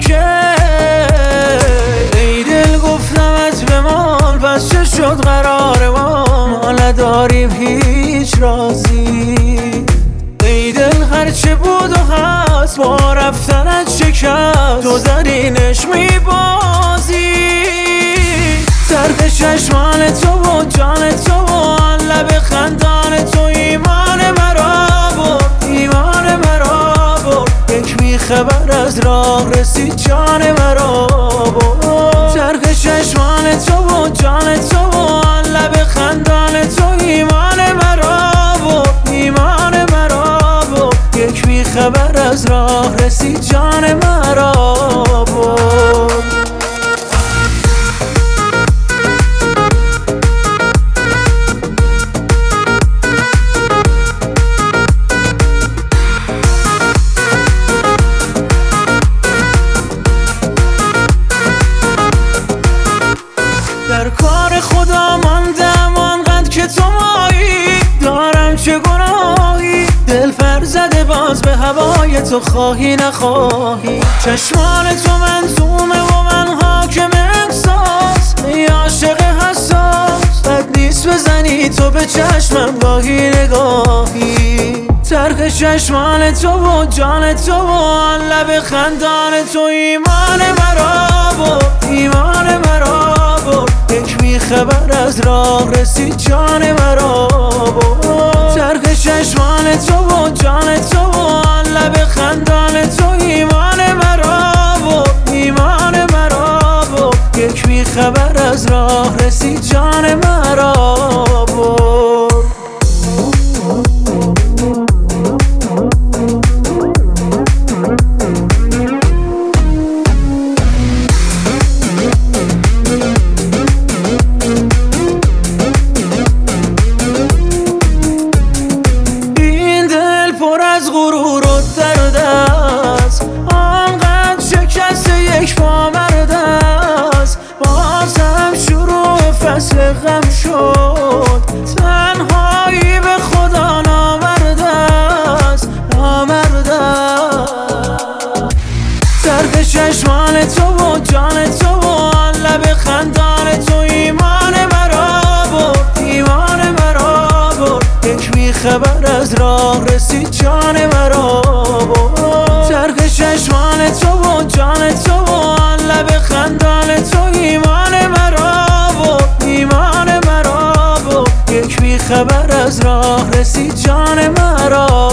که ای دل گفتم از بمان پس چه شد قرار ما. ما نداریم هیچ رازی. ای دل هرچه بود و هست با رفتنت شکست تو زرینش میبازی. سرد چشمان تو و جان تو میخبر از راه رسید جان مرا چرخ چشمان تو و جان تو و لب خندان تو ایمان مرا بود ایمان مرا بود یک میخبر از راه رسید جان مرا بود در کار خدا ماندم آنقدر که تو مایی. دارم چه گناهی؟ دل پر زده باز به هوای تو خواهی نخواهی. چشمان تو منظومه و من حاکم احساس. ای عاشق حساس بد نیست بزنی تو به چشمم گاهی نگاهی. ترخ چشمان تو و جان تو و لب خندان تو ایمان مرا بود ایمان راه رسید جان مرا بود ترخ چشمان تو و جان تو و لب خندان تو ایمان مرا بود ایمان مرا بود یک میخبر از راه رسید جان مرا درد چشمان تو و جان تو و لب خندان تو ایمان مرا بود ایمان مرا بود یک میخبر از راه رسید جان مرا بود چرخ چشمان تو و جان تو و لب خندان تو ایمان مرا بود ایمان مرا بود یک میخبر از راه رسید جان مرا